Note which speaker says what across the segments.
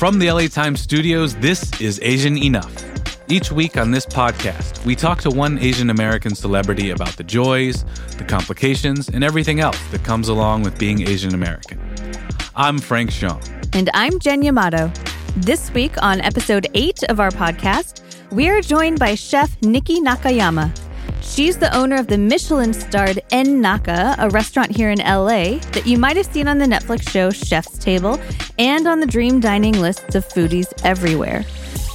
Speaker 1: From the LA Times studios, this is Asian Enough. Each week on this podcast, we talk to one Asian American celebrity about the joys, the complications, and everything else that comes along with being Asian American. I'm Frank Shyong.
Speaker 2: And I'm Jen Yamato. This week on episode 8 of our podcast, we are joined by chef Niki Nakayama. She's the owner of the Michelin starred n/naka, a restaurant here in LA that you might have seen on the Netflix show Chef's Table and on the dream dining lists of foodies everywhere.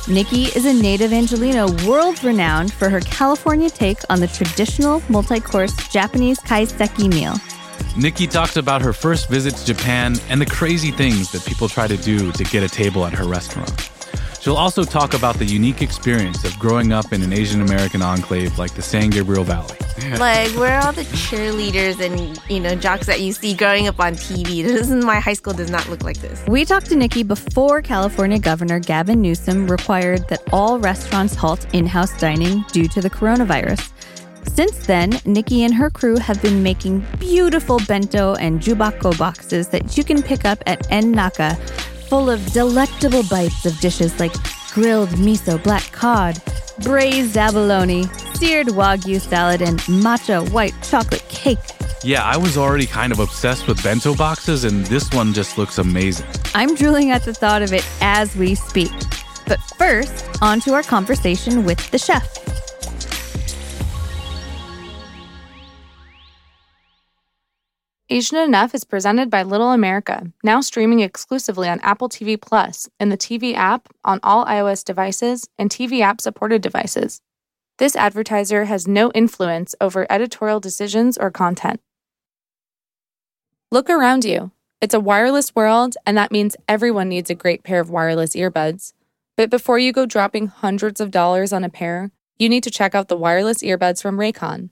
Speaker 2: Niki is a native Angeleno world renowned for her California take on the traditional multi course Japanese kaiseki meal.
Speaker 1: Niki talks about her first visit to Japan and the crazy things that people try to do to get a table at her restaurant. She'll also talk about the unique experience of growing up in an Asian American enclave like the San Gabriel Valley.
Speaker 3: like where are all the cheerleaders and you know jocks that you see growing up on TV? This is my high school does not look like this.
Speaker 2: We talked to Niki before California Governor Gavin Newsom required that all restaurants halt in-house dining due to the coronavirus. Since then, Niki and her crew have been making beautiful bento and jubako boxes that you can pick up at n/naka full of delectable bites of dishes like grilled miso black cod, braised abalone, seared wagyu salad, and matcha white chocolate cake.
Speaker 1: Yeah, I was already kind of obsessed with bento boxes, and this one just looks amazing.
Speaker 2: I'm drooling at the thought of it as we speak. But first, on to our conversation with the chef.
Speaker 4: Asian Enough is presented by Little America, now streaming exclusively on Apple TV Plus and the TV app on all iOS devices and TV app supported devices. This advertiser has no influence over editorial decisions or content. Look around you. It's a wireless world, and that means everyone needs a great pair of wireless earbuds. But before you go dropping hundreds of dollars on a pair, you need to check out the wireless earbuds from Raycon.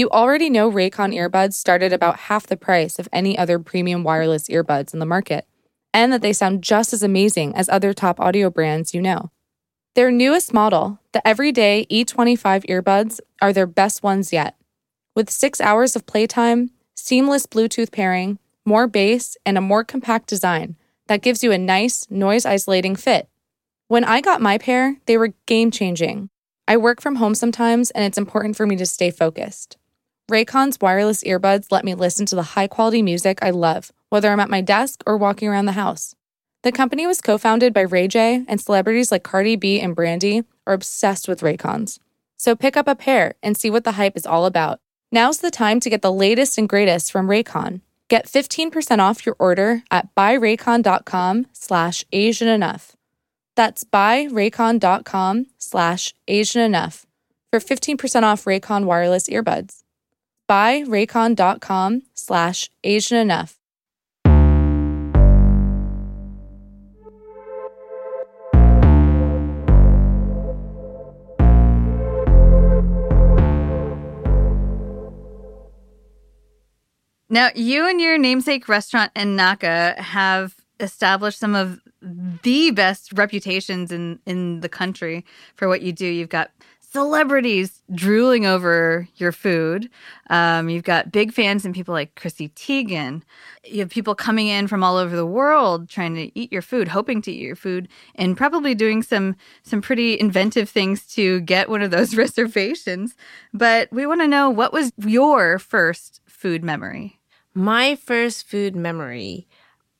Speaker 4: You already know Raycon earbuds start at about half the price of any other premium wireless earbuds in the market, and that they sound just as amazing as other top audio brands you know. Their newest model, the Everyday E25 earbuds, are their best ones yet. With six hours of playtime, seamless Bluetooth pairing, more bass, and a more compact design that gives you a nice, noise isolating fit. When I got my pair, they were game changing. I work from home sometimes, and it's important for me to stay focused. Raycon's wireless earbuds let me listen to the high quality music I love, whether I'm at my desk or walking around the house. The company was co founded by Ray J, and celebrities like Cardi B and Brandy are obsessed with Raycons. So pick up a pair and see what the hype is all about. Now's the time to get the latest and greatest from Raycon. Get 15% off your order at buyraycon.com slash Asian enough. That's buyraycon.com slash Asian enough for 15% off Raycon wireless earbuds buyraycon.com slash Asian enough.
Speaker 2: Now, you and your namesake restaurant n/naka have established some of the best reputations in in the country for what you do. You've got celebrities drooling over your food. Um, you've got big fans and people like Chrissy Teigen. You have people coming in from all over the world trying to eat your food, hoping to eat your food, and probably doing some some pretty inventive things to get one of those reservations. But we want to know what was your first food memory?
Speaker 3: My first food memory,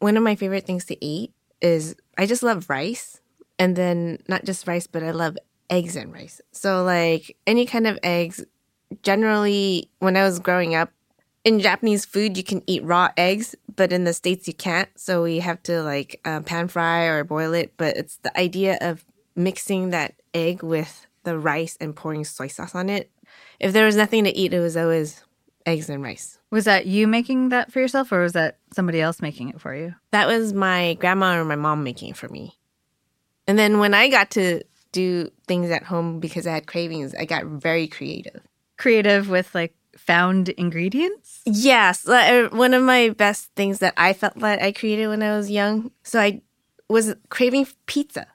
Speaker 3: one of my favorite things to eat is I just love rice. And then not just rice, but I love eggs and rice. So like any kind of eggs, generally when I was growing up, in Japanese food you can eat raw eggs, but in the states you can't. So we have to like uh, pan fry or boil it. But it's the idea of mixing that egg with the rice and pouring soy sauce on it. If there was nothing to eat, it was always eggs and rice.
Speaker 2: Was that you making that for yourself, or was that somebody else making it for you?
Speaker 3: That was my grandma or my mom making it for me. And then when I got to do things at home because I had cravings, I got very creative.
Speaker 2: Creative with like found ingredients?
Speaker 3: Yes. Uh, one of my best things that I felt that I created when I was young. So I was craving pizza,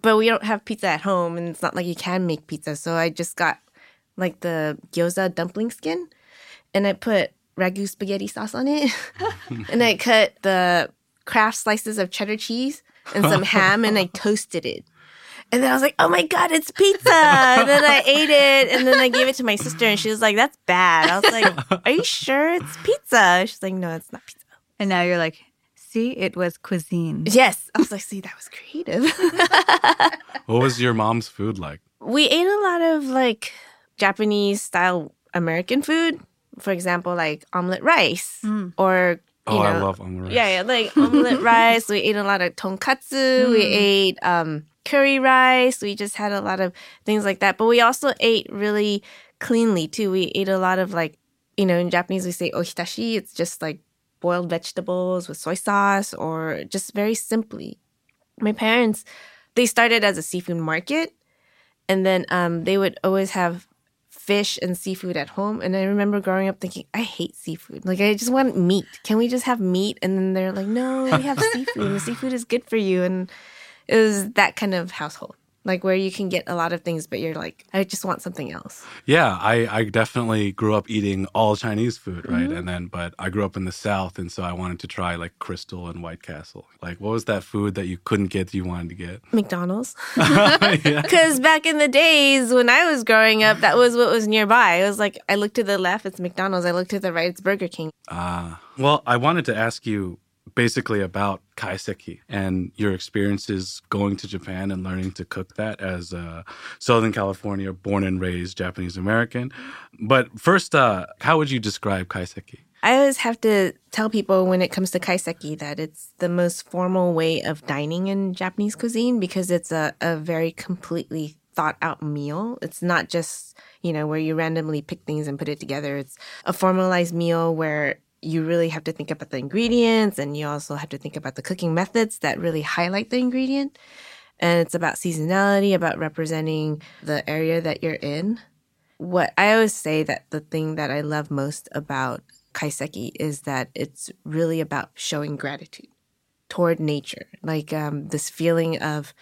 Speaker 3: but we don't have pizza at home and it's not like you can make pizza. So I just got like the gyoza dumpling skin and I put ragu spaghetti sauce on it. and I cut the Kraft slices of cheddar cheese and some ham and I toasted it. And then I was like, oh my God, it's pizza. and then I ate it. And then I gave it to my sister and she was like, that's bad. I was like, are you sure it's pizza? She's like, no, it's not pizza.
Speaker 2: And now you're like, see, it was cuisine.
Speaker 3: Yes. I was like, see, that was creative.
Speaker 1: What was your mom's food like?
Speaker 3: we ate a lot of like Japanese style American food. For example, like omelet rice
Speaker 2: Mm.
Speaker 3: or, you
Speaker 1: Oh,
Speaker 3: know,
Speaker 1: I love omelette.
Speaker 3: Yeah, yeah, like omelet rice. We ate a lot of tonkatsu. We
Speaker 2: Mm.
Speaker 3: ate um, curry rice. We just had a lot of things like that. But we also ate really cleanly too. We ate a lot of like, you know, in Japanese we say ohitashi. It's just like boiled vegetables with soy sauce or just very simply. My parents, they started as a seafood market, and then um, they would always have fish and seafood at home. And I remember growing up thinking, I hate seafood. Like, I just want meat. Can we just have meat? And then they're like, no, we have seafood. The seafood is good for you. And it was that kind of household, like where you can get a lot of things, but you're like, I just want something else.
Speaker 1: Yeah, I, I definitely grew up eating all Chinese food, right?
Speaker 3: Mm-hmm.
Speaker 1: And then, but I grew up in the South, and so I wanted to try like Krystal and White Castle. Like, what was that food that you couldn't get that you wanted to get?
Speaker 3: McDonald's.
Speaker 1: yeah.
Speaker 3: Because back in the days when I was growing up, that was what was nearby. It was like, I looked to the left, it's McDonald's. I looked to the right, it's Burger King.
Speaker 1: Ah, well, I wanted to ask you basically about kaiseki and your experiences going to Japan and learning to cook that as a Southern California born and raised Japanese American. But first, uh, how would you describe kaiseki?
Speaker 3: I always have to tell people when it comes to kaiseki that it's the most formal way of dining in Japanese cuisine because it's a, a very completely thought out meal. It's not just, you know, where you randomly pick things and put it together. It's a formalized meal where you really have to think about the ingredients and you also have to think about the cooking methods that really highlight the ingredient. And it's about seasonality, about representing the area that you're in what I always say that the thing that I love most about kaiseki is that it's really about showing gratitude toward nature, like um, this feeling of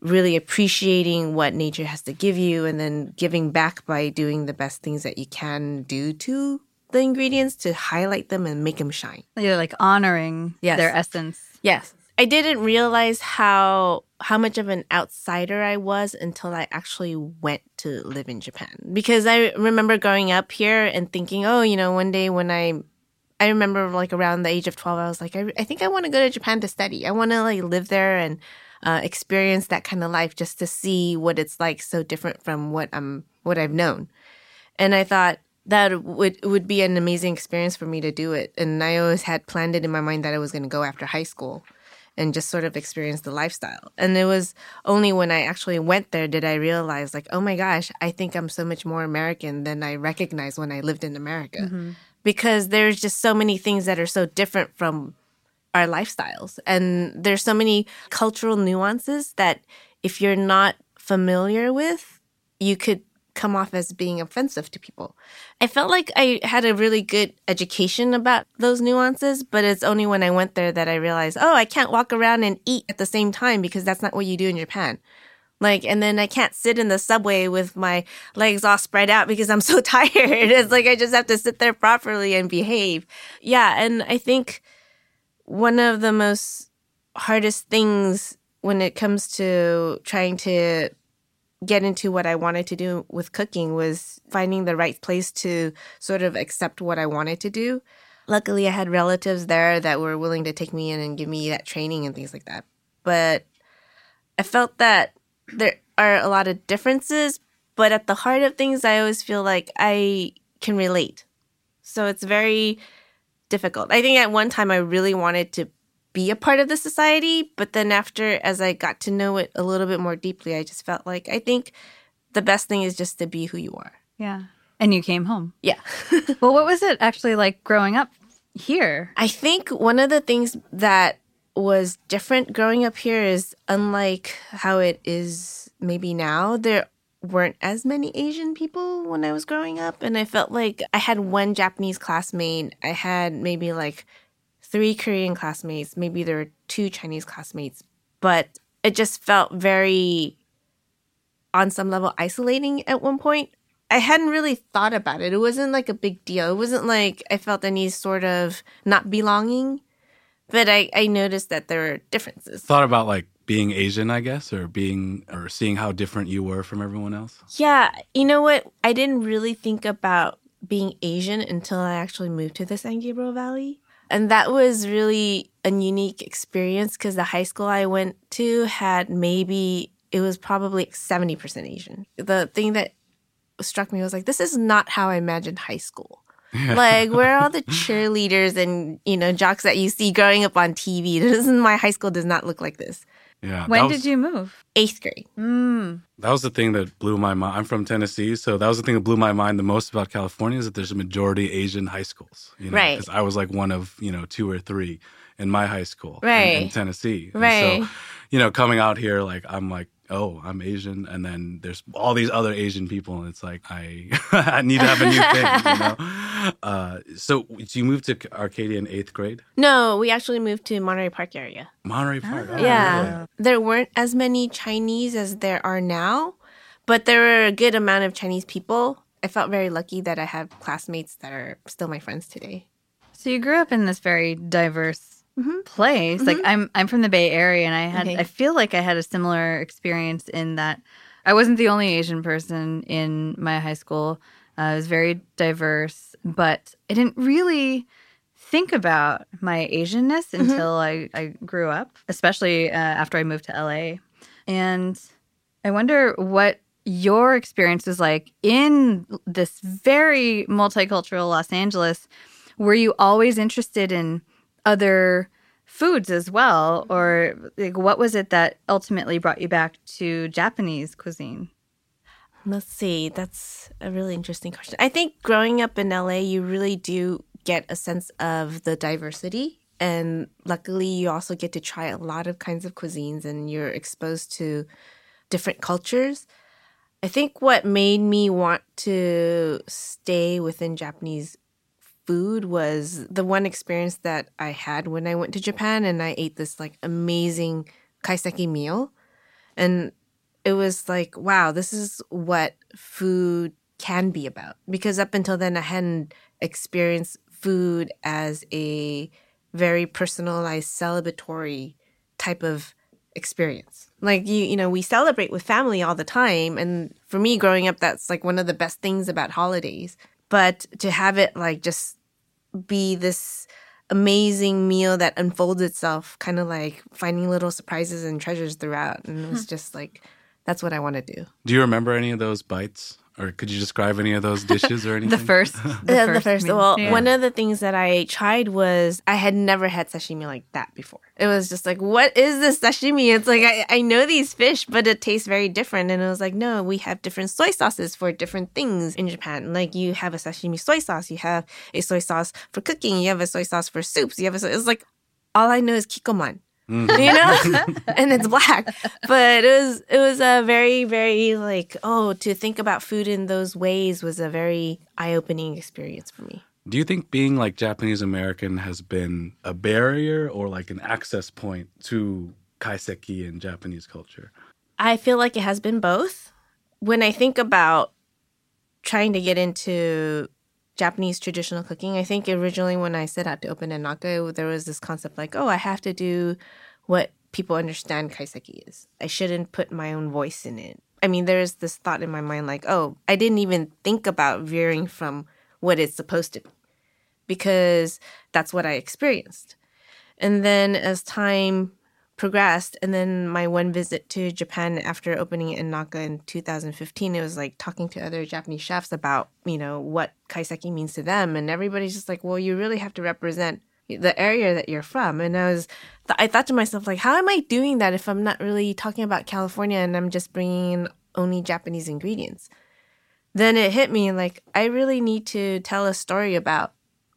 Speaker 3: really appreciating what nature has to give you, and then giving back by doing the best things that you can do to the ingredients to highlight them and make them shine.
Speaker 2: You're like honoring
Speaker 3: Yes.
Speaker 2: their essence.
Speaker 3: Yes. I didn't realize how how much of an outsider I was until I actually went to live in Japan. Because I remember growing up here and thinking, oh, you know, one day when I I remember like around the age of 12 I was like I, I think I want to go to Japan to study. I want to like live there and uh, experience that kind of life just to see what it's like so different from what I'm what I've known. And I thought that would would be an amazing experience for me to do it. And I always had planned it in my mind that I was going to go after high school and just sort of experience the lifestyle. And it was only when I actually went there did I realize like, oh my gosh, I think I'm so much more American than I recognized when I lived in America. Mm-hmm. Because there's just so many things that are so different from our lifestyles. And there's so many cultural nuances that if you're not familiar with, you could come off as being offensive to people. I felt like I had a really good education about those nuances, but it's only when I went there that I realized, oh, I can't walk around and eat at the same time because that's not what you do in Japan. Like, and then I can't sit in the subway with my legs all spread out because I'm so tired. It's like I just have to sit there properly and behave. Yeah. And I think one of the most hardest things when it comes to trying to get into what I wanted to do with cooking was finding the right place to sort of accept what I wanted to do. Luckily, I had relatives there that were willing to take me in and give me that training and things like that. But I felt that there are a lot of differences, but at the heart of things, I always feel like I can relate. So it's very difficult. I think at one time I really wanted to be a part of the society, but then after as I got to know it a little bit more deeply, I just felt like I think the best thing is just to be who you are.
Speaker 2: Yeah. And you came home.
Speaker 3: Yeah.
Speaker 2: Well, what was it actually like growing up here?
Speaker 3: I think one of the things that was different growing up here is unlike how it is maybe now, there weren't as many Asian people when I was growing up. And I felt like I had one Japanese classmate. I had maybe like three Korean classmates. Maybe there were two Chinese classmates. But it just felt very, on some level, isolating at one point. I hadn't really thought about it. It wasn't like a big deal. It wasn't like I felt any sort of not belonging. But I, I noticed that there were differences.
Speaker 1: Thought about like being Asian, I guess, or being or seeing how different you were from everyone else.
Speaker 3: Yeah, you know what? I didn't really think about being Asian until I actually moved to the San Gabriel Valley. And that was really a unique experience because the high school I went to had maybe, it was probably 70% Asian. The thing that struck me was like, this is not how I imagined high school. like where are all the cheerleaders and you know jocks that you see growing up on TV? This is my high school does not look like this.
Speaker 1: Yeah.
Speaker 2: When
Speaker 1: was,
Speaker 2: did you move?
Speaker 3: Eighth grade.
Speaker 2: Mm.
Speaker 1: That was the thing that blew my mind. I'm from Tennessee, so that was the thing that blew my mind the most about California is that there's a majority Asian high schools. You know,
Speaker 3: Right.
Speaker 1: Because I was like one of you know two or three in my high school in- in,
Speaker 3: Right.
Speaker 1: Tennessee. And
Speaker 3: Right.
Speaker 1: so, you know, coming out here, like I'm like, oh, I'm Asian, and then there's all these other Asian people, and it's like I I need to have a new thing. You know. Uh, so, so you moved to Arcadia in eighth grade,
Speaker 3: No, we actually moved to Monterey Park area.
Speaker 1: Monterey Park.
Speaker 2: Ah.
Speaker 1: Oh,
Speaker 3: yeah.
Speaker 1: really?
Speaker 3: There weren't as many Chinese as there are now, but there were a good amount of Chinese people. I felt very lucky that I have classmates that are still my friends today.
Speaker 2: So you grew up in this very diverse
Speaker 3: Mhm.
Speaker 2: place. Like I'm I'm from the Bay Area and I had
Speaker 3: Okay.
Speaker 2: I feel like I had a similar experience in that I wasn't the only Asian person in my high school. Uh, it was very diverse, but I didn't really think about my Asianness until I, I grew up, especially uh, after I moved to LA. And I wonder what your experience was like in this very multicultural Los Angeles. Were you always interested in other foods as well? Mm-hmm. Or like, what was it that ultimately brought you back to Japanese cuisine?
Speaker 3: Let's see. That's a really interesting question. I think growing up in LA, you really do get a sense of the diversity. And luckily, you also get to try a lot of kinds of cuisines and you're exposed to different cultures. I think what made me want to stay within Japanese food was the one experience that I had when I went to Japan and I ate this like amazing kaiseki meal. And it was like, wow, this is what food can be about. Because up until then, I hadn't experienced food as a very personalized, celebratory type of experience. Like you, you know, we celebrate with family all the time, and for me, growing up, that's like one of the best things about holidays. But to have it like just be this amazing meal that unfolds itself, kind of like finding little surprises and treasures throughout, and it was hmm. just like that's what I want to do.
Speaker 1: Do you remember any of those bites, or could you describe any of those dishes or anything?
Speaker 2: The first, the
Speaker 3: Yeah,
Speaker 2: first,
Speaker 3: the first.
Speaker 2: meal.
Speaker 3: Well,
Speaker 2: Yeah.
Speaker 3: one of the things that I tried was I had never had sashimi like that before. It was just like, what is this sashimi? It's like I, I know these fish, but it tastes very different. And it was like, no, we have different soy sauces for different things in Japan. Like you have a sashimi soy sauce, you have a soy sauce for cooking, you have a soy sauce for soups, you have a. soy- It's like all I know is Kikkoman
Speaker 1: Mhm.
Speaker 3: you know and it's black but it was it was a very very like oh to think about food in those ways was a very eye-opening experience for me
Speaker 1: Do you think being like Japanese American has been a barrier or like an access point to kaiseki and Japanese culture?
Speaker 3: i feel like it has been both when i think about trying to get into japanese traditional cooking. I think originally when i set out to open n/naka there was this concept like oh i have to do what people understand kaiseki is. I shouldn't put my own voice in it. I mean there's this thought in my mind like oh i didn't even think about veering from what it's supposed to be because that's what i experienced. And then as time progressed. And then my one visit to japan after opening n/naka in 2015 it was like talking to other japanese chefs about you know what kaiseki means to them. And everybody's just like well you really have to represent the area that you're from. And i was i thought to myself like how am i doing that if i'm not really talking about california and i'm just bringing in only japanese ingredients? Then it hit me like i really need to tell a story about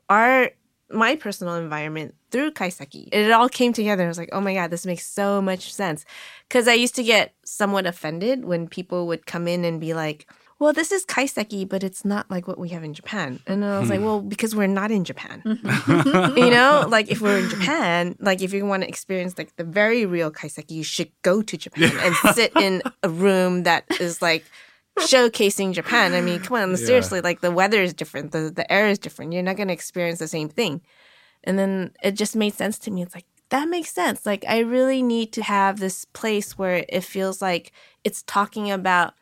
Speaker 3: our my personal environment through kaiseki. It all came together. I was like, oh my God, this makes so much sense. Because I used to get somewhat offended when people would come in and be like, well, this is kaiseki, but it's not like what we have in Japan. And I was like, hmm. well, because we're not in Japan. Mm-hmm. you know, like if we're in Japan, like if you want to experience like the very real kaiseki, you should go to Japan and sit in a room that is like showcasing Japan. I mean, come on,
Speaker 1: Yeah.
Speaker 3: seriously, like the weather is different, the the air is different. You're not going to experience the same thing. And then it just made sense to me. It's like, that makes sense. Like, I really need to have this place where it feels like it's talking about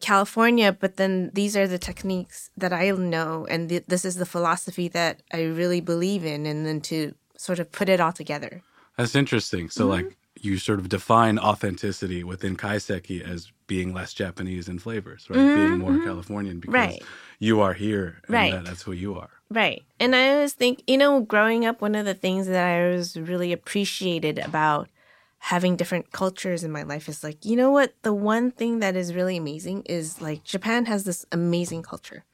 Speaker 3: California, but then these are the techniques that I know, and th- this is the philosophy that I really believe in, and then to sort of put it all together.
Speaker 1: That's interesting. So, mm-hmm. like, you sort of define authenticity within kaiseki as being less Japanese in flavors, right? Mm-hmm. Being more mm-hmm. Californian because right. you are here, and right. that, that's who you are.
Speaker 3: Right. And I always think, you know, growing up, one of the things that I was really appreciated about having different cultures in my life is like, you know what? The one thing that is really amazing is like Japan has this amazing culture.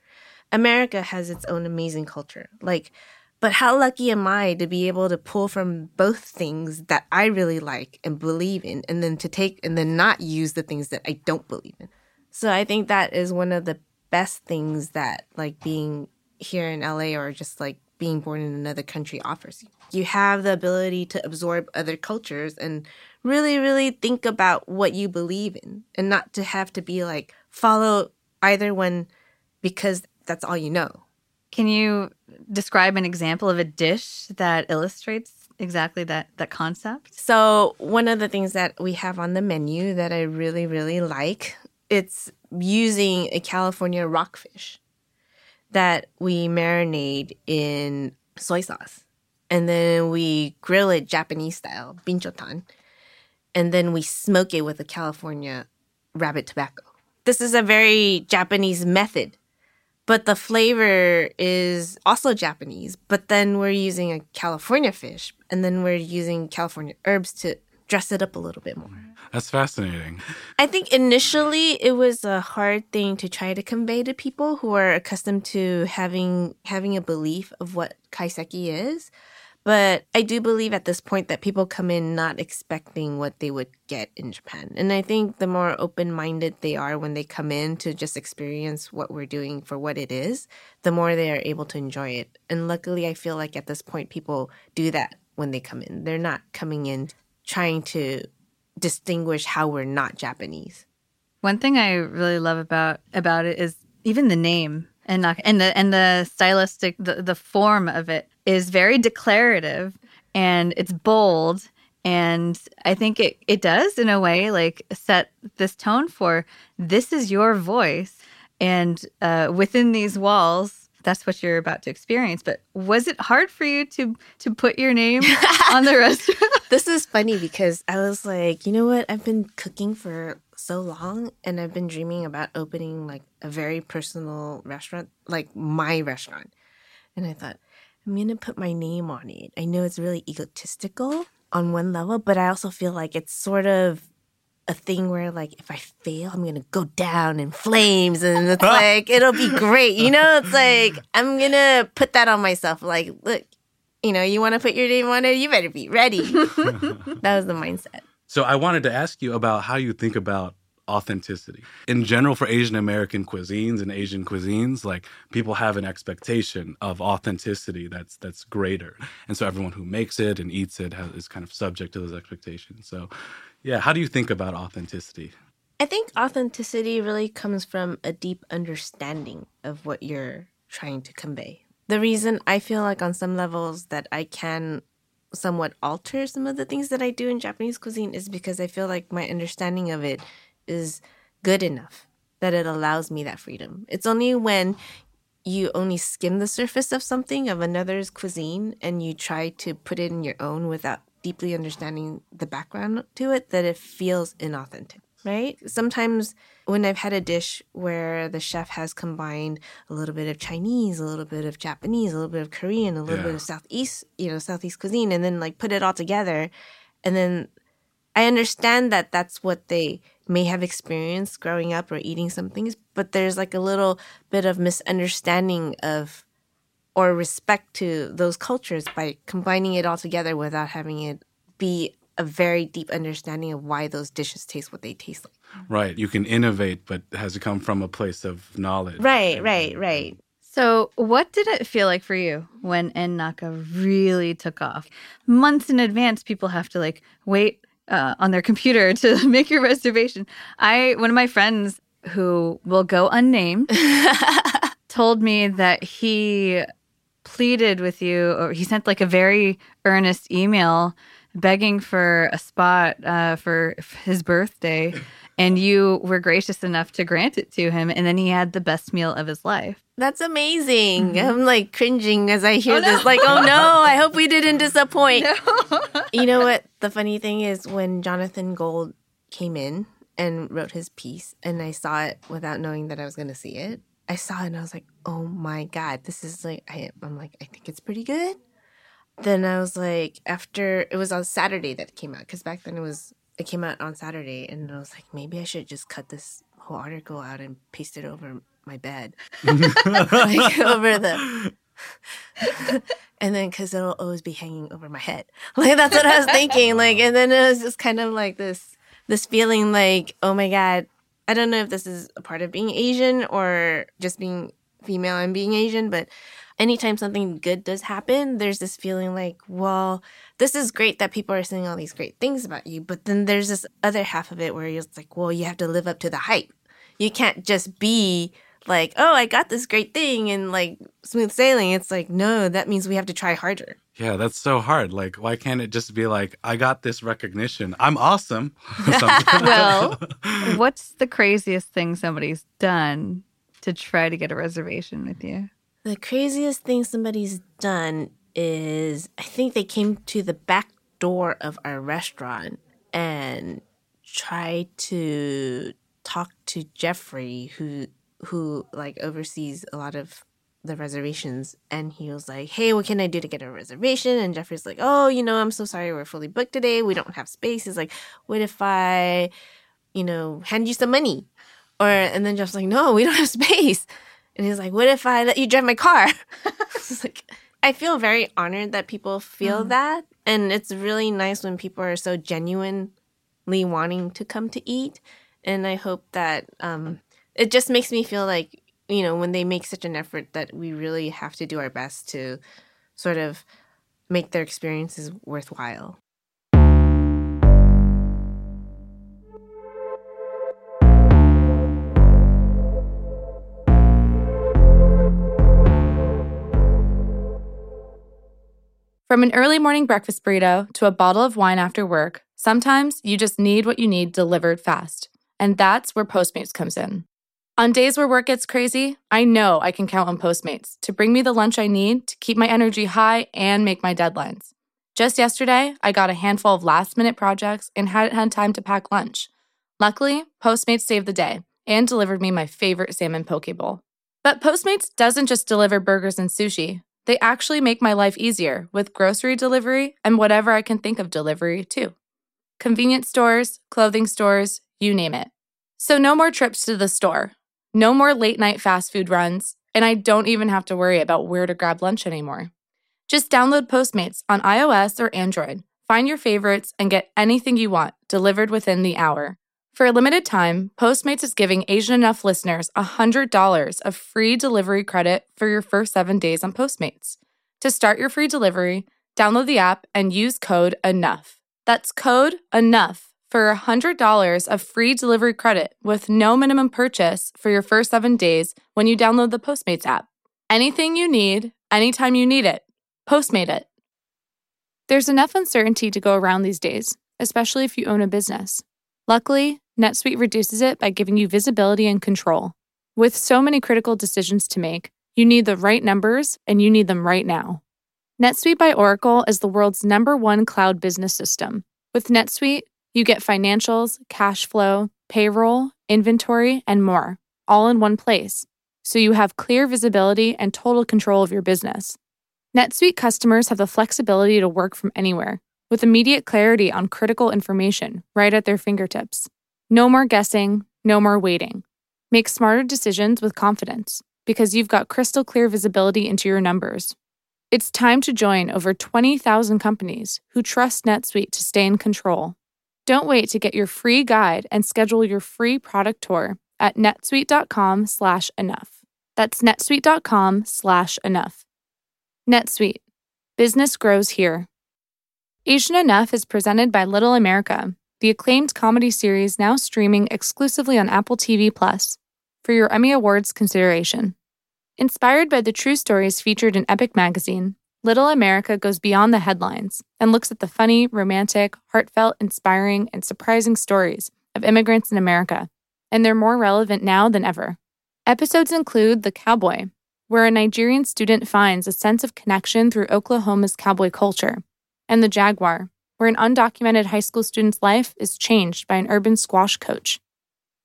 Speaker 3: America has its own amazing culture. Like, but how lucky am I to be able to pull from both things that I really like and believe in, and then to take and then not use the things that I don't believe in? So I think that is one of the best things that like being here in LA or just like being born in another country offers you. You have the ability to absorb other cultures and really, really think about what you believe in and not to have to be like follow either one because that's all you know.
Speaker 2: Can you describe an example of a dish that illustrates exactly that that concept?
Speaker 3: So, one of the things that we have on the menu that I really really like, it's using a California rockfish that we marinate in soy sauce. And then we grill it Japanese style, binchotan. And then we smoke it with a California rabbit tobacco. This is a very Japanese method, but the flavor is also Japanese. But then we're using a California fish, and then we're using California herbs to dress it up a little bit more.
Speaker 1: That's fascinating.
Speaker 3: I think initially it was a hard thing to try to convey to people who are accustomed to having having a belief of what kaiseki is. But I do believe at this point that people come in not expecting what they would get in Japan. And I think the more open minded they are when they come in to just experience what we're doing for what it is, the more they are able to enjoy it. And luckily, I feel like at this point, people do that when they come in. They're not coming in trying to distinguish how we're not Japanese.
Speaker 2: One thing I really love about about it is even the name and not, and the and the stylistic the, the form of it is very declarative and it's bold and I think it it does in a way like set this tone for this is your voice and uh, within these walls that's what you're about to experience. But was it hard for you to to put your name on the restaurant?
Speaker 3: this is funny because I was like, you know what? I've been cooking for so long and I've been dreaming about opening like a very personal restaurant, like my restaurant. And I thought, I'm going to put my name on it. I know it's really egotistical on one level, but I also feel like it's sort of a thing where like if I fail, I'm gonna go down in flames, and it's like it'll be great. You know, it's like I'm gonna put that on myself. Like, look, you know, you want to put your name on it, you better be ready. that was the mindset.
Speaker 1: So I wanted to ask you about how you think about authenticity. In general, for Asian American cuisines and Asian cuisines, like people have an expectation of authenticity that's that's greater, and so everyone who makes it and eats it has, is kind of subject to those expectations. So, yeah, how do you think about authenticity?
Speaker 3: I think authenticity really comes from a deep understanding of what you're trying to convey. The reason I feel like on some levels that I can somewhat alter some of the things that I do in Japanese cuisine is because I feel like my understanding of it is good enough that it allows me that freedom. It's only when you only skim the surface of something of another's cuisine and you try to put it in your own without deeply understanding the background to it that it feels inauthentic, right? Sometimes when I've had a dish where the chef has combined a little bit of Chinese, a little bit of Japanese, a little bit of Korean, a little yeah. bit of Southeast, you know, Southeast cuisine, and then like put it all together, and then I understand that that's what they may have experienced growing up or eating some things, but there's like a little bit of misunderstanding of or respect to those cultures by combining it all together without having it be a very deep understanding of why those dishes taste what they taste like.
Speaker 1: Right. You can innovate, but has to come from a place of knowledge.
Speaker 3: Right, right, right.
Speaker 2: So, what did it feel like for you when n/naka really took off? Months in advance, people have to like wait uh, on their computer to make your reservation. I one of my friends who will go unnamed told me that he pleaded with you, or he sent like a very earnest email begging for a spot uh, for his birthday. And you were gracious enough to grant it to him. And then he had the best meal of his life.
Speaker 3: That's amazing. Mm-hmm. I'm like cringing as I hear
Speaker 2: oh,
Speaker 3: this.
Speaker 2: No.
Speaker 3: Like, oh no, I hope we didn't disappoint. No. you know what? The funny thing is, when Jonathan Gold came in and wrote his piece, and I saw it without knowing that I was going to see it, I saw it and I was like, oh my God, this is like, I, I'm like, I think it's pretty good. Then I was like, after it was on Saturday that it came out, because back then it was, it came out on Saturday, and I was like, maybe I should just cut this whole article out and paste it over my bed, like over the. and then because it'll always be hanging over my head like that's what i was thinking like and then it was just kind of like this this feeling like oh my god i don't know if this is a part of being asian or just being female and being asian but anytime something good does happen there's this feeling like well this is great that people are saying all these great things about you but then there's this other half of it where you're like well you have to live up to the hype you can't just be like, oh, I got this great thing and like smooth sailing. It's like, no, that means we have to try harder.
Speaker 1: Yeah, that's so hard. Like, why can't it just be like, I got this recognition. I'm awesome.
Speaker 2: well, what's the craziest thing somebody's done to try to get a reservation with you?
Speaker 3: The craziest thing somebody's done is I think they came to the back door of our restaurant and tried to talk to Jeffrey, who who like oversees a lot of the reservations and he was like, Hey, what can I do to get a reservation? And Jeffrey's like, Oh, you know, I'm so sorry we're fully booked today. We don't have space. He's like, What if I, you know, hand you some money? Or and then Jeff's like, No, we don't have space. And he's like, What if I let you drive my car? it's like I feel very honored that people feel mm. that. And it's really nice when people are so genuinely wanting to come to eat. And I hope that um it just makes me feel like you know when they make such an effort that we really have to do our best to sort of make their experiences worthwhile
Speaker 4: From an early morning breakfast burrito to a bottle of wine after work, sometimes you just need what you need delivered fast. And that's where Postmates comes in. On days where work gets crazy, I know I can count on Postmates to bring me the lunch I need to keep my energy high and make my deadlines. Just yesterday, I got a handful of last minute projects and hadn't had time to pack lunch. Luckily, Postmates saved the day and delivered me my favorite salmon poke bowl. But Postmates doesn't just deliver burgers and sushi, they actually make my life easier with grocery delivery and whatever I can think of delivery, too. Convenience stores, clothing stores, you name it. So, no more trips to the store no more late night fast food runs, and I don't even have to worry about where to grab lunch anymore. Just download Postmates on iOS or Android, find your favorites, and get anything you want delivered within the hour. For a limited time, Postmates is giving Asian Enough listeners $100 of free delivery credit for your first seven days on Postmates. To start your free delivery, download the app and use code ENOUGH. That's code ENOUGH for $100 of free delivery credit with no minimum purchase for your first seven days when you download the Postmates app. Anything you need, anytime you need it. Postmate it. There's enough uncertainty to go around these days, especially if you own a business. Luckily, NetSuite reduces it by giving you visibility and control. With so many critical decisions to make, you need the right numbers and you need them right now. NetSuite by Oracle is the world's number one cloud business system. With NetSuite, you get financials, cash flow, payroll, inventory, and more, all in one place, so you have clear visibility and total control of your business. NetSuite customers have the flexibility to work from anywhere, with immediate clarity on critical information right at their fingertips. No more guessing, no more waiting. Make smarter decisions with confidence because you've got crystal clear visibility into your numbers. It's time to join over 20,000 companies who trust NetSuite to stay in control don't wait to get your free guide and schedule your free product tour at netsuite.com slash enough. That's netsuite.com slash enough. NetSuite. Business grows here. Asian Enough is presented by Little America, the acclaimed comedy series now streaming exclusively on Apple TV Plus for your Emmy Awards consideration. Inspired by the true stories featured in Epic Magazine, Little America goes beyond the headlines and looks at the funny, romantic, heartfelt, inspiring, and surprising stories of immigrants in America, and they're more relevant now than ever. Episodes include The Cowboy, where a Nigerian student finds a sense of connection through Oklahoma's cowboy culture, and The Jaguar, where an undocumented high school student's life is changed by an urban squash coach.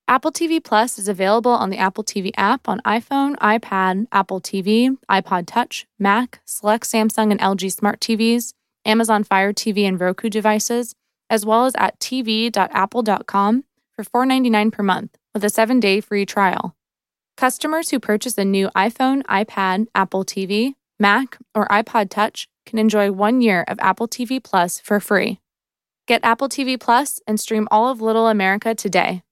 Speaker 4: Apple TV Plus is available on the Apple TV app on iPhone, iPad, Apple TV, iPod Touch, Mac, select Samsung and LG smart TVs, Amazon Fire TV and Roku devices, as well as at tv.apple.com for $4.99 per month with a seven day free trial. Customers who purchase a new iPhone, iPad, Apple TV, Mac, or iPod Touch can enjoy one year of Apple TV Plus for free. Get Apple TV Plus and stream all of Little America today.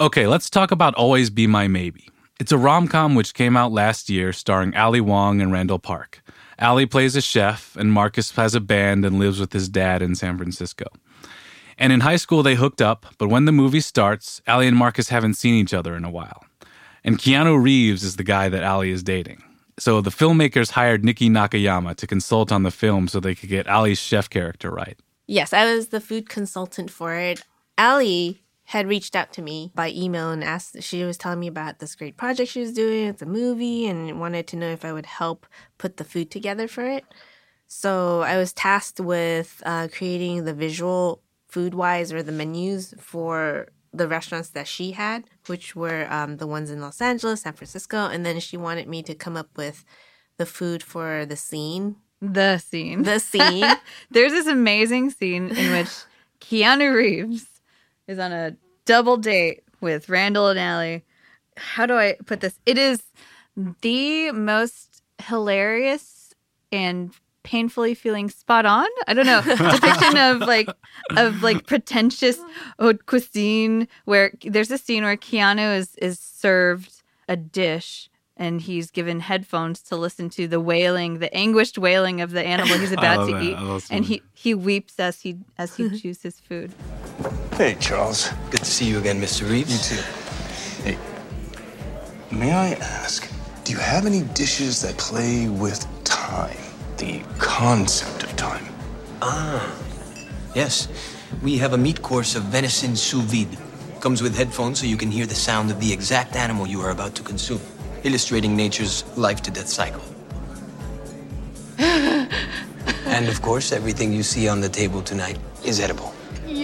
Speaker 1: Okay, let's talk about Always Be My Maybe. It's a rom com which came out last year starring Ali Wong and Randall Park. Ali plays a chef, and Marcus has a band and lives with his dad in San Francisco. And in high school, they hooked up, but when the movie starts, Ali and Marcus haven't seen each other in a while. And Keanu Reeves is the guy that Ali is dating. So the filmmakers hired Niki Nakayama to consult on the film so they could get Ali's chef character right.
Speaker 3: Yes, I was the food consultant for it. Ali had reached out to me by email and asked, she was telling me about this great project she was doing. It's a movie and wanted to know if I would help put the food together for it. So I was tasked with uh, creating the visual food wise or the menus for the restaurants that she had, which were um, the ones in Los Angeles, San Francisco. And then she wanted me to come up with the food for the scene.
Speaker 2: The scene.
Speaker 3: The scene.
Speaker 2: There's this amazing scene in which Keanu Reeves is on a double date with Randall and Ali. How do I put this? It is the most hilarious and painfully feeling spot on. I don't know depiction of like of like pretentious haute cuisine where there's a scene where Keanu is is served a dish and he's given headphones to listen to the wailing, the anguished wailing of the animal he's about to
Speaker 1: that.
Speaker 2: eat, and he he weeps as he as he chews his food.
Speaker 5: Hey, Charles.
Speaker 6: Good to see you again, Mr. Reeves.
Speaker 5: You too. Hey, may I ask, do you have any dishes that play with time? The concept of time?
Speaker 6: Ah, yes, we have a meat course of venison sous vide. Comes with headphones so you can hear the sound of the exact animal you are about to consume, illustrating nature's life to death cycle. and of course, everything you see on the table tonight is edible.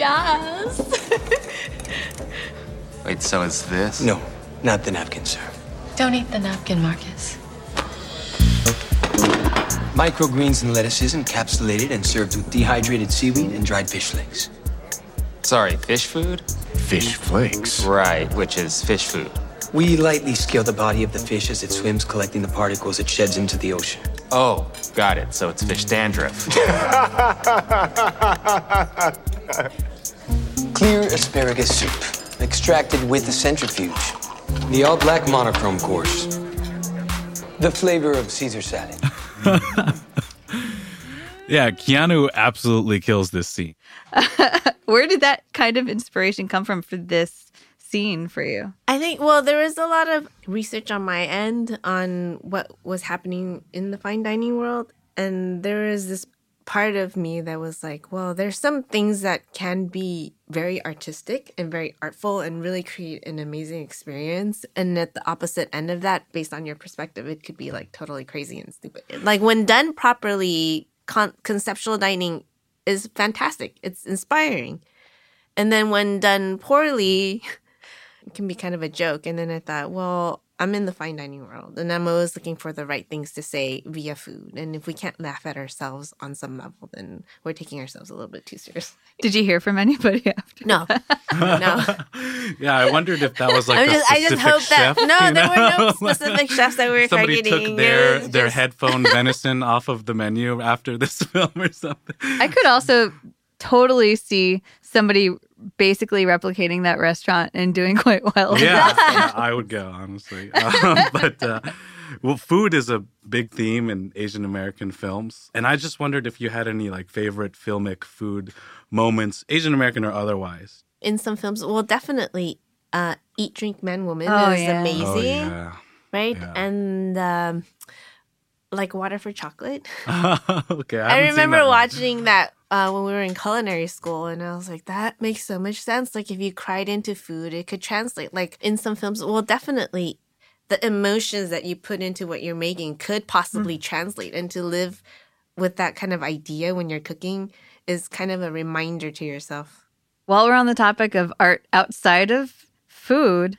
Speaker 7: Wait, so it's this?
Speaker 6: No, not the napkin, sir.
Speaker 8: Don't eat the napkin, Marcus.
Speaker 6: Microgreens and lettuces encapsulated and served with dehydrated seaweed and dried fish flakes.
Speaker 7: Sorry, fish food?
Speaker 5: Fish flakes.
Speaker 7: Right, which is fish food.
Speaker 6: We lightly scale the body of the fish as it swims, collecting the particles it sheds into the ocean.
Speaker 7: Oh, got it. So it's fish dandruff.
Speaker 6: Clear asparagus soup, extracted with a centrifuge. The all black monochrome course. The flavor of Caesar salad.
Speaker 1: Yeah, Keanu absolutely kills this scene.
Speaker 2: Where did that kind of inspiration come from for this scene for you?
Speaker 3: I think, well, there was a lot of research on my end on what was happening in the fine dining world. And there is this part of me that was like, well, there's some things that can be very artistic and very artful and really create an amazing experience. And at the opposite end of that, based on your perspective, it could be like totally crazy and stupid. Like when done properly, con- conceptual dining is fantastic, it's inspiring. And then when done poorly, it can be kind of a joke. And then I thought, well, I'm in the fine dining world and I'm always looking for the right things to say via food. And if we can't laugh at ourselves on some level, then we're taking ourselves a little bit too seriously.
Speaker 2: Did you hear from anybody after?
Speaker 3: No, no.
Speaker 1: Yeah, I wondered if that was like
Speaker 3: I'm
Speaker 1: a
Speaker 3: just, I just
Speaker 1: specific
Speaker 3: hope
Speaker 1: chef,
Speaker 3: that no,
Speaker 1: you
Speaker 3: there were no specific chefs that were
Speaker 1: Somebody
Speaker 3: targeting.
Speaker 1: took their
Speaker 3: It was
Speaker 1: their headphone venison off of the menu after this film or something.
Speaker 2: I could also totally see somebody basically replicating that restaurant and doing quite well.
Speaker 1: yeah, yeah, I would go honestly. Um, but uh, well, food is a big theme in Asian American films, and I just wondered if you had any like favorite filmic food moments, Asian American or otherwise.
Speaker 3: In some films, well, definitely uh, Eat, Drink, Man, Woman
Speaker 2: Oh,
Speaker 3: is
Speaker 2: yeah.
Speaker 3: amazing,
Speaker 1: Oh yeah.
Speaker 3: right?
Speaker 1: Yeah.
Speaker 3: And um, like Water for Chocolate.
Speaker 1: okay, I,
Speaker 3: I,
Speaker 1: haven't seen
Speaker 3: remember
Speaker 1: that one.
Speaker 3: watching that uh, when we were in culinary school, and I was like, that makes so much sense. Like, if you cried into food, it could translate. Like, in some films, well, definitely the emotions that you put into what you're making could possibly translate. And to live with that kind of idea when you're cooking is kind of a reminder to yourself.
Speaker 2: While we're on the topic of art outside of food,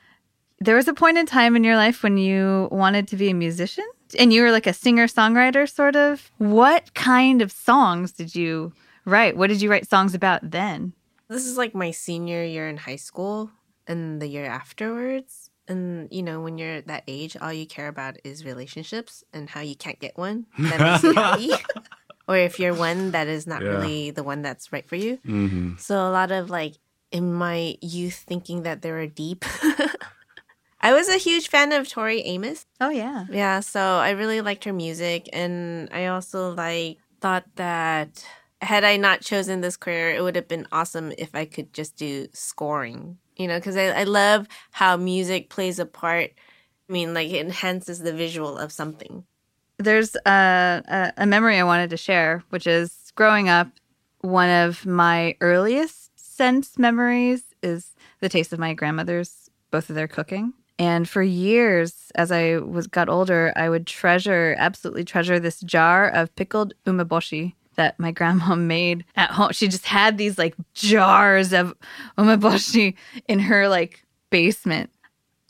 Speaker 2: there was a point in time in your life when you wanted to be a musician and you were like a singer songwriter, sort of. What kind of songs did you write? What did you write songs about then?
Speaker 3: This is like my senior year in high school and the year afterwards. And you know, when you're that age, all you care about is relationships and how you can't get one that makes you happy. or if you're one that is not
Speaker 1: Yeah.
Speaker 3: really the one that's right for you.
Speaker 1: hmm
Speaker 3: So a lot of like in my youth thinking that they were deep. I was a huge fan of Tori Amos.
Speaker 2: Oh, yeah.
Speaker 3: Yeah, so I really liked her music, and I also like thought that had I not chosen this career, it would have been awesome if I could just do scoring. You know, because I, I love how music plays a part. I mean, like it enhances the visual of something.
Speaker 2: There's a, a, a memory I wanted to share, which is growing up, one of my earliest sense memories is the taste of my grandmother's, both of their cooking. And for years, as I was got older, I would treasure, absolutely treasure this jar of pickled umeboshi that my grandma made at home. She just had these like jars of umeboshi in her like basement.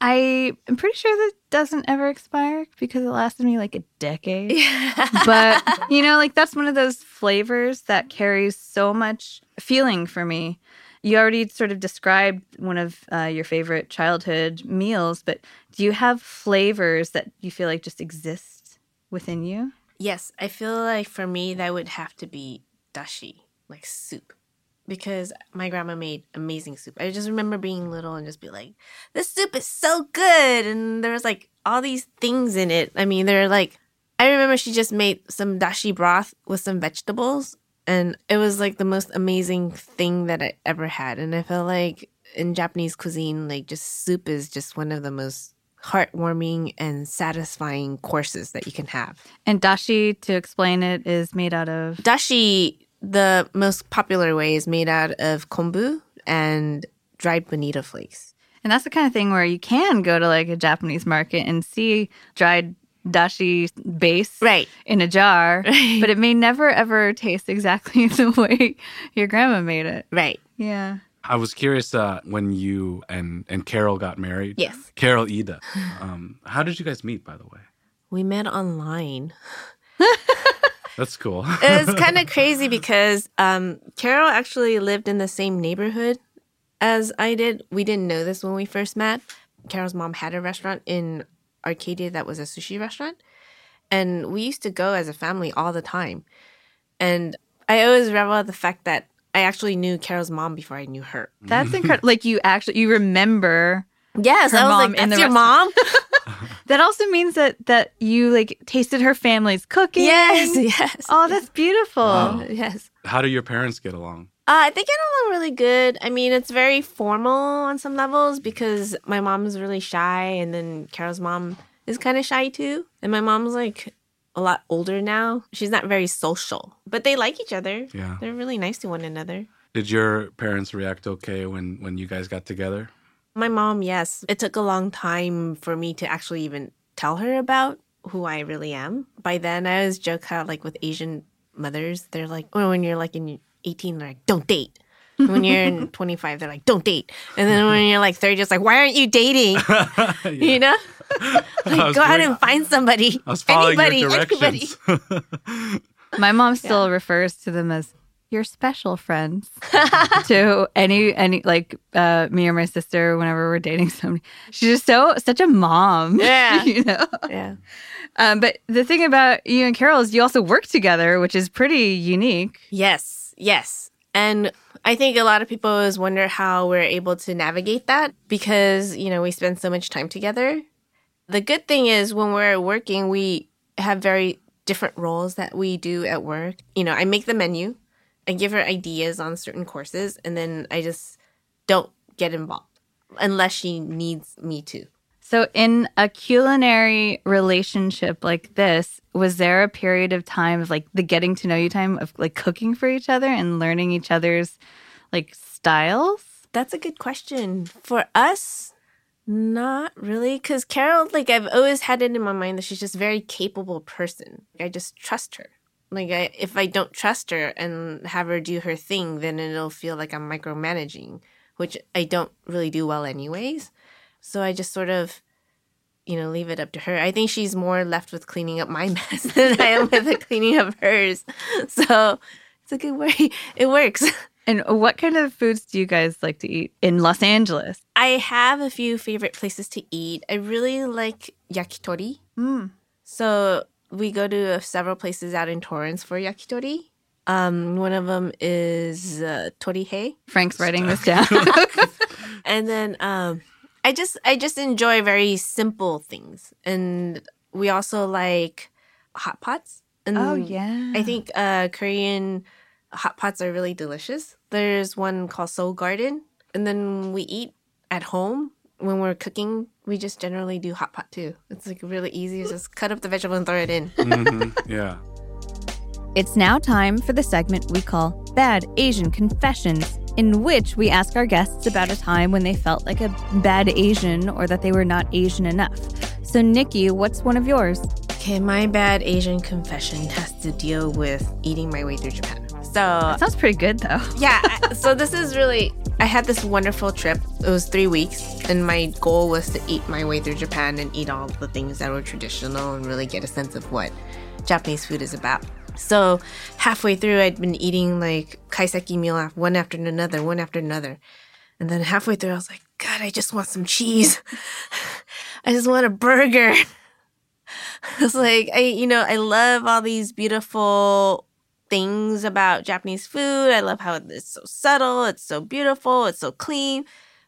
Speaker 2: I am pretty sure that doesn't ever expire because it lasted me like a decade. Yeah. but you know, like that's one of those flavors that carries so much feeling for me. You already sort of described one of uh, your favorite childhood meals, but do you have flavors that you feel like just exist within you?
Speaker 3: Yes, I feel like for me that would have to be dashi, like soup. Because my grandma made amazing soup. I just remember being little and just be like, this soup is so good. And there was like all these things in it. I mean, they're like, I remember she just made some dashi broth with some vegetables. And it was like the most amazing thing that I ever had. And I felt like in Japanese cuisine, like just soup is just one of the most heartwarming and satisfying courses that you can have.
Speaker 2: And dashi, to explain it, is made out of
Speaker 3: Dashi, the most popular way, is made out of kombu and dried bonito flakes.
Speaker 2: And that's the kind of thing where you can go to like a Japanese market and see dried dashi base
Speaker 3: Right.
Speaker 2: in a jar, but it may never ever taste exactly the way your grandma made it.
Speaker 3: Right.
Speaker 2: Yeah.
Speaker 1: I was curious uh, when you and and Carol got married.
Speaker 3: Yes.
Speaker 1: Carol Iida. Um, how did you guys meet, by the way?
Speaker 3: We met online.
Speaker 1: That's cool.
Speaker 3: It was kind of crazy because um, Carol actually lived in the same neighborhood as I did. We didn't know this when we first met. Carol's mom had a restaurant in Arcadia that was a sushi restaurant. And we used to go as a family all the time. And I always revel at the fact that I actually knew Carol's mom before I knew her.
Speaker 2: That's incredible. like you actually you remember
Speaker 3: Yes,
Speaker 2: Her
Speaker 3: I was
Speaker 2: mom
Speaker 3: like,
Speaker 2: in
Speaker 3: that's
Speaker 2: the
Speaker 3: your mom?
Speaker 2: that also means that that you like tasted her family's cooking.
Speaker 3: yes, yes.
Speaker 2: Oh, that's beautiful.
Speaker 1: Wow.
Speaker 3: Yes.
Speaker 1: How do your parents get along?
Speaker 3: Uh, they get along really good. I mean, it's very formal on some levels because my mom is really shy, and then Carol's mom is kind of shy too. And my mom's like a lot older now. She's not very social, but they like each other.
Speaker 1: Yeah.
Speaker 3: They're really nice to one another.
Speaker 1: Did your parents react okay when when you guys got together?
Speaker 3: My mom, yes. It took a long time for me to actually even tell her about who I really am. By then, I always joke how, like, with Asian mothers, they're like, well, when you're like in 18, they're like, don't date. When you're in 25, they're like, don't date. And then when you're like 30, it's like, why aren't you dating? You know? Like,
Speaker 1: was
Speaker 3: go out and find somebody.
Speaker 1: I was following
Speaker 3: anybody,
Speaker 1: your
Speaker 3: anybody.
Speaker 2: My mom still refers to them as your special friends to any any like uh me or my sister whenever we're dating somebody. She's just so such a mom.
Speaker 3: Yeah.
Speaker 2: you know.
Speaker 3: Yeah.
Speaker 2: Um, but the thing about you and Carol is you also work together, which is pretty unique.
Speaker 3: Yes, yes. And I think a lot of people always wonder how we're able to navigate that because, you know, we spend so much time together. The good thing is when we're working, we have very different roles that we do at work. You know, I make the menu, I give her ideas on certain courses, and then I just don't get involved unless she needs me to.
Speaker 2: So, in a culinary relationship like this, was there a period of time of like the getting to know you time of like cooking for each other and learning each other's like styles?
Speaker 3: That's a good question. For us, not really. Because Carol, like, I've always had it in my mind that she's just very capable person. I just trust her. Like, I, if I don't trust her and have her do her thing, then it'll feel like I'm micromanaging, which I don't really do well, anyways. So I just sort of, you know, leave it up to her. I think she's more left with cleaning up my mess than I am with the cleaning up hers. So it's a good way. It works.
Speaker 2: And what kind of foods do you guys like to eat in Los Angeles?
Speaker 3: I have a few favorite places to eat. I really like yakitori.
Speaker 2: Mm.
Speaker 3: So we go to several places out in Torrance for yakitori. Um, one of them is uh, Torihei.
Speaker 2: Frank's writing this down.
Speaker 3: and then um, I just I just enjoy very simple things, and we also like hot pots. And
Speaker 2: Oh, yeah.
Speaker 3: I think uh, Korean hot pots are really delicious. There's one called Soul Garden, and then we eat at home when we're cooking. We just generally do hot pot too. It's like really easy. Just cut up the vegetable and throw it in.
Speaker 1: Mm-hmm. Yeah.
Speaker 2: It's now time for the segment we call Bad Asian Confessions, in which we ask our guests about a time when they felt like a bad Asian or that they were not Asian enough. So, Niki, what's one of yours?
Speaker 3: Okay, my bad Asian confession has to deal with eating my way through Japan. So
Speaker 2: That sounds pretty good, though.
Speaker 3: yeah, so this is really I had this wonderful trip. It was 3 weeks and my goal was to eat my way through Japan and eat all the things that were traditional and really get a sense of what Japanese food is about. So, halfway through I'd been eating like kaiseki meal one after another, one after another. And then halfway through I was like, god, I just want some cheese. I just want a burger. It's like I, you know, I love all these beautiful things about Japanese food. I love how it's so subtle, it's so beautiful, it's so clean.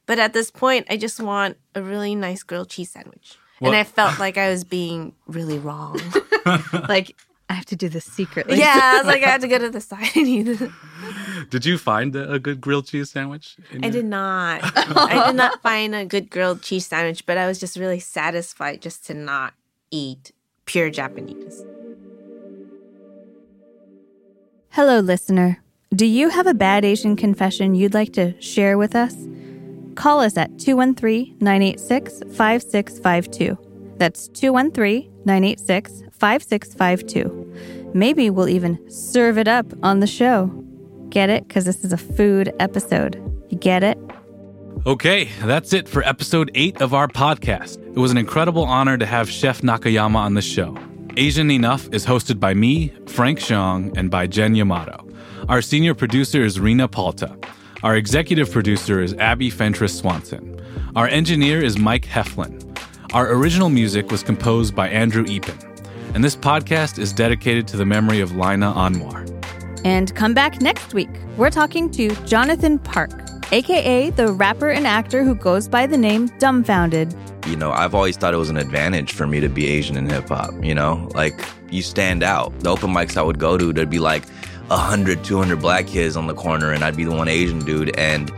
Speaker 3: But at this point, I just want a really nice grilled cheese sandwich.
Speaker 1: Well-
Speaker 3: and I felt like I was being really wrong.
Speaker 2: like, I have to do this secretly.
Speaker 3: yeah, I was like, I had to go to the side and eat it.
Speaker 1: Did you find a, a good grilled cheese sandwich?
Speaker 3: I
Speaker 1: your-
Speaker 3: did not. I did not find a good grilled cheese sandwich, but I was just really satisfied just to not eat pure Japanese.
Speaker 2: Hello, listener. Do you have a bad Asian confession you'd like to share with us? Call us at 213 986 5652. That's 213 986 5652. Maybe we'll even serve it up on the show. Get it? Because this is a food episode. You get it?
Speaker 1: Okay, that's it for episode eight of our podcast. It was an incredible honor to have Chef Nakayama on the show. Asian Enough is hosted by me, Frank Shyong, and by Jen Yamato. Our senior producer is Rina Palta. Our executive producer is Abbie Fentress Swanson. Our engineer is Mike Heflin. Our original music was composed by Andrew Eapen. And this podcast is dedicated to the memory of Lina Anwar.
Speaker 2: And come back next week. We're talking to Jonathan Park, aka the rapper and actor who goes by the name Dumbfoundead.
Speaker 9: You know, I've always thought it was an advantage for me to be Asian in hip hop, you know? Like, you stand out. The open mics I would go to, there'd be like 100, 200 black kids on the corner, and I'd be the one Asian dude. And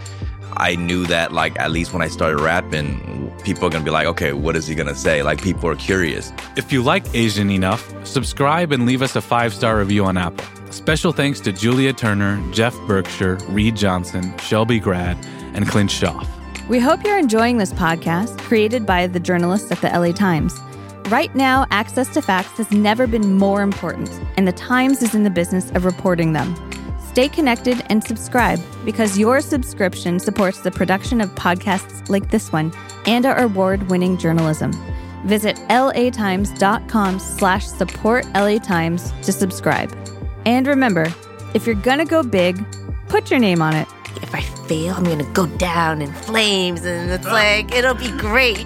Speaker 9: I knew that, like, at least when I started rapping, people are gonna be like, okay, what is he gonna say? Like, people are curious.
Speaker 1: If you like Asian Enough, subscribe and leave us a five star review on Apple. Special thanks to Julia Turner, Jeff Berkshire, Reed Johnson, Shelby Grad, and Clint Schaff.
Speaker 2: We hope you're enjoying this podcast created by the journalists at the LA Times. Right now, access to facts has never been more important, and the Times is in the business of reporting them. Stay connected and subscribe because your subscription supports the production of podcasts like this one and our award-winning journalism. Visit latimes.com slash support latimes to subscribe. And remember, if you're gonna go big, put your name on it.
Speaker 3: If I fail, I'm gonna go down in flames, and it's like, it'll be great.